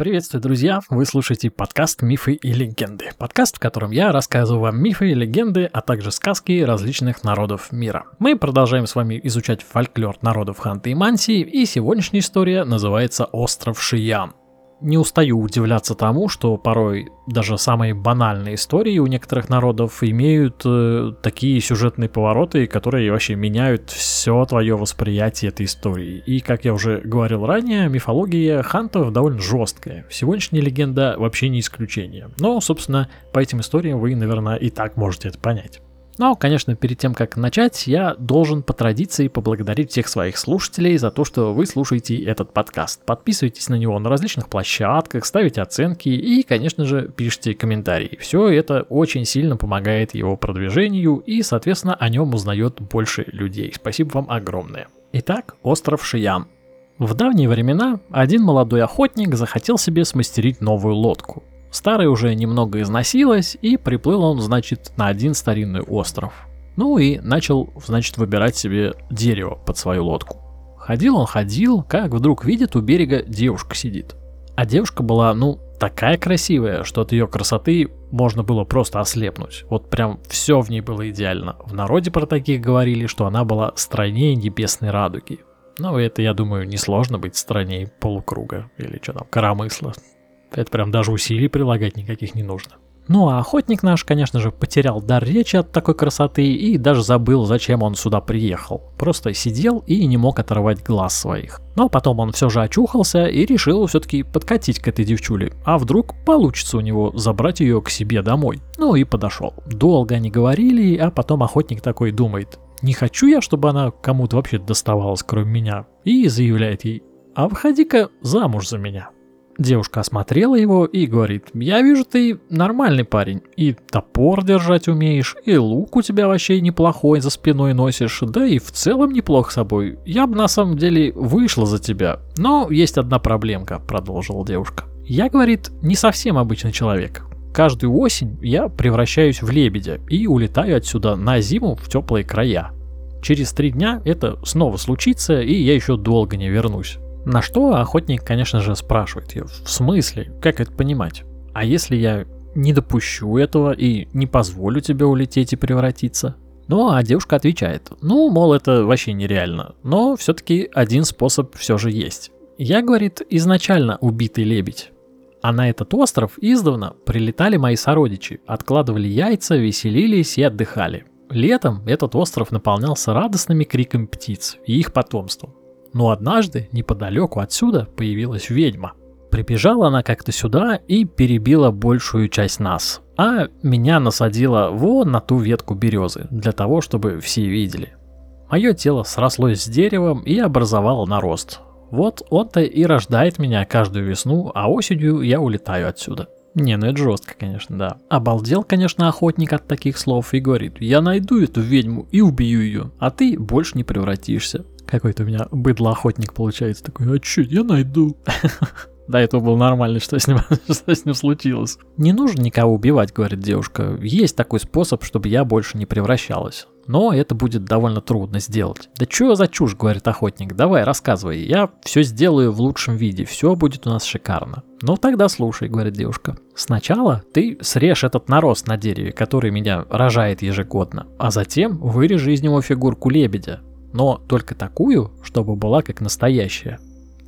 Приветствую, друзья! Вы слушаете подкаст «Мифы и легенды». Подкаст, в котором я рассказываю вам мифы и легенды, а также сказки различных народов мира. Мы продолжаем с вами изучать фольклор народов Ханты и Мансии, и сегодняшняя история называется «Остров Шиян» не устаю удивляться тому, что порой даже самые банальные истории у некоторых народов имеют э, такие сюжетные повороты, которые вообще меняют все твое восприятие этой истории. И, как я уже говорил ранее, мифология хантов довольно жесткая. Сегодняшняя легенда вообще не исключение. Но, собственно, по этим историям вы, наверное, и так можете это понять. Но, конечно, перед тем, как начать, я должен по традиции поблагодарить всех своих слушателей за то, что вы слушаете этот подкаст. Подписывайтесь на него на различных площадках, ставите оценки и, конечно же, пишите комментарии. Все это очень сильно помогает его продвижению и, соответственно, о нем узнает больше людей. Спасибо вам огромное. Итак, остров Шиян. В давние времена один молодой охотник захотел себе смастерить новую лодку. Старая уже немного износилась, и приплыл он, значит, на один старинный остров. Ну и начал, значит, выбирать себе дерево под свою лодку. Ходил он, ходил, как вдруг видит, у берега девушка сидит. А девушка была, ну, такая красивая, что от ее красоты можно было просто ослепнуть. Вот прям все в ней было идеально. В народе про таких говорили, что она была стройнее небесной радуги. Ну, это, я думаю, несложно быть стройнее полукруга или что там, коромысла. Это прям даже усилий прилагать никаких не нужно. Ну а охотник наш, конечно же, потерял дар речи от такой красоты и даже забыл, зачем он сюда приехал. Просто сидел и не мог оторвать глаз своих. Но потом он все же очухался и решил все-таки подкатить к этой девчуле. А вдруг получится у него забрать ее к себе домой. Ну и подошел. Долго они говорили, а потом охотник такой думает. Не хочу я, чтобы она кому-то вообще доставалась, кроме меня. И заявляет ей, а выходи-ка замуж за меня. Девушка осмотрела его и говорит, я вижу, ты нормальный парень, и топор держать умеешь, и лук у тебя вообще неплохой за спиной носишь, да и в целом неплохо собой. Я бы на самом деле вышла за тебя, но есть одна проблемка, продолжила девушка. Я, говорит, не совсем обычный человек. Каждую осень я превращаюсь в лебедя и улетаю отсюда на зиму в теплые края. Через три дня это снова случится, и я еще долго не вернусь. На что охотник, конечно же, спрашивает ее, в смысле, как это понимать? А если я не допущу этого и не позволю тебе улететь и превратиться? Ну, а девушка отвечает, ну, мол, это вообще нереально, но все-таки один способ все же есть. Я, говорит, изначально убитый лебедь. А на этот остров издавна прилетали мои сородичи, откладывали яйца, веселились и отдыхали. Летом этот остров наполнялся радостными криками птиц и их потомством. Но однажды неподалеку отсюда появилась ведьма. Прибежала она как-то сюда и перебила большую часть нас, а меня насадила вон на ту ветку березы, для того, чтобы все видели. Мое тело срослось с деревом и образовало нарост. Вот он-то и рождает меня каждую весну, а осенью я улетаю отсюда. Не, ну это жестко, конечно, да. Обалдел, конечно, охотник от таких слов и говорит, я найду эту ведьму и убью ее, а ты больше не превратишься. Какой-то у меня быдлоохотник получается такой, а чё, я найду. До этого был нормальный, что с, ним, что с ним случилось. Не нужно никого убивать, говорит девушка. Есть такой способ, чтобы я больше не превращалась. Но это будет довольно трудно сделать. Да что за чушь, говорит охотник. Давай, рассказывай. Я все сделаю в лучшем виде. Все будет у нас шикарно. Ну тогда слушай, говорит девушка. Сначала ты срежь этот нарост на дереве, который меня рожает ежегодно, а затем вырежи из него фигурку лебедя но только такую, чтобы была как настоящая.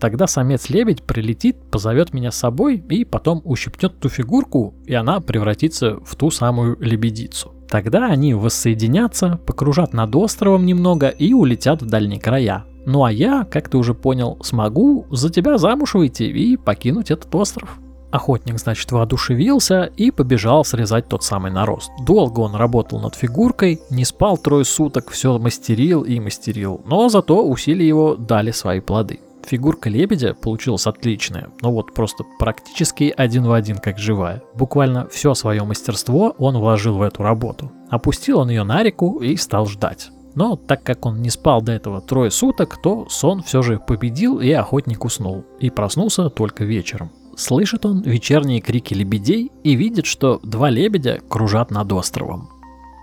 Тогда самец-лебедь прилетит, позовет меня с собой и потом ущипнет ту фигурку, и она превратится в ту самую лебедицу. Тогда они воссоединятся, покружат над островом немного и улетят в дальние края. Ну а я, как ты уже понял, смогу за тебя замуж выйти и покинуть этот остров. Охотник, значит, воодушевился и побежал срезать тот самый нарост. Долго он работал над фигуркой, не спал трое суток, все мастерил и мастерил, но зато усилия его дали свои плоды. Фигурка лебедя получилась отличная, но вот просто практически один в один, как живая. Буквально все свое мастерство он вложил в эту работу. Опустил он ее на реку и стал ждать. Но так как он не спал до этого трое суток, то сон все же победил и охотник уснул. И проснулся только вечером. Слышит он вечерние крики лебедей и видит, что два лебедя кружат над островом.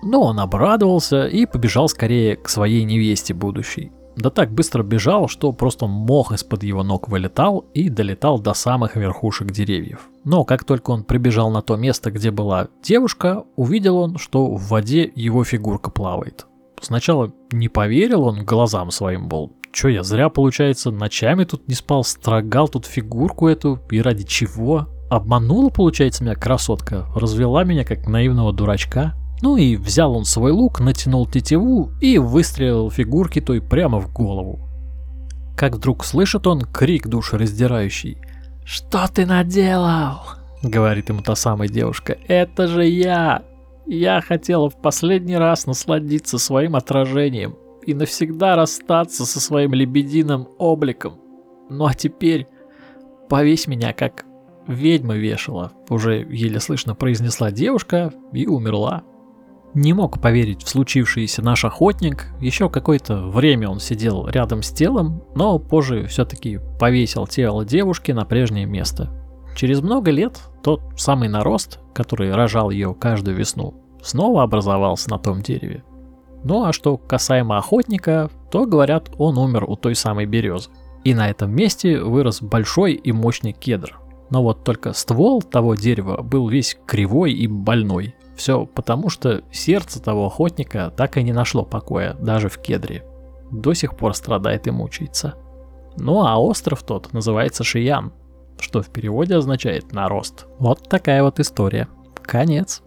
Но он обрадовался и побежал скорее к своей невесте будущей. да так быстро бежал, что просто мох из-под его ног вылетал и долетал до самых верхушек деревьев. Но как только он прибежал на то место, где была девушка, увидел он, что в воде его фигурка плавает. Сначала не поверил он глазам своим, был, Че я зря, получается, ночами тут не спал, строгал тут фигурку эту, и ради чего? Обманула, получается, меня красотка, развела меня как наивного дурачка. Ну и взял он свой лук, натянул тетиву и выстрелил фигурке той прямо в голову. Как вдруг слышит он крик душераздирающий. «Что ты наделал?» — говорит ему та самая девушка. «Это же я! Я хотела в последний раз насладиться своим отражением и навсегда расстаться со своим лебединым обликом. Ну а теперь повесь меня, как ведьма вешала, уже еле слышно произнесла девушка и умерла. Не мог поверить в случившееся наш охотник, еще какое-то время он сидел рядом с телом, но позже все-таки повесил тело девушки на прежнее место. Через много лет тот самый нарост, который рожал ее каждую весну, снова образовался на том дереве. Ну а что касаемо охотника, то говорят, он умер у той самой березы. И на этом месте вырос большой и мощный кедр. Но вот только ствол того дерева был весь кривой и больной. Все потому, что сердце того охотника так и не нашло покоя, даже в кедре. До сих пор страдает и мучается. Ну а остров тот называется Шиян, что в переводе означает нарост. Вот такая вот история. Конец.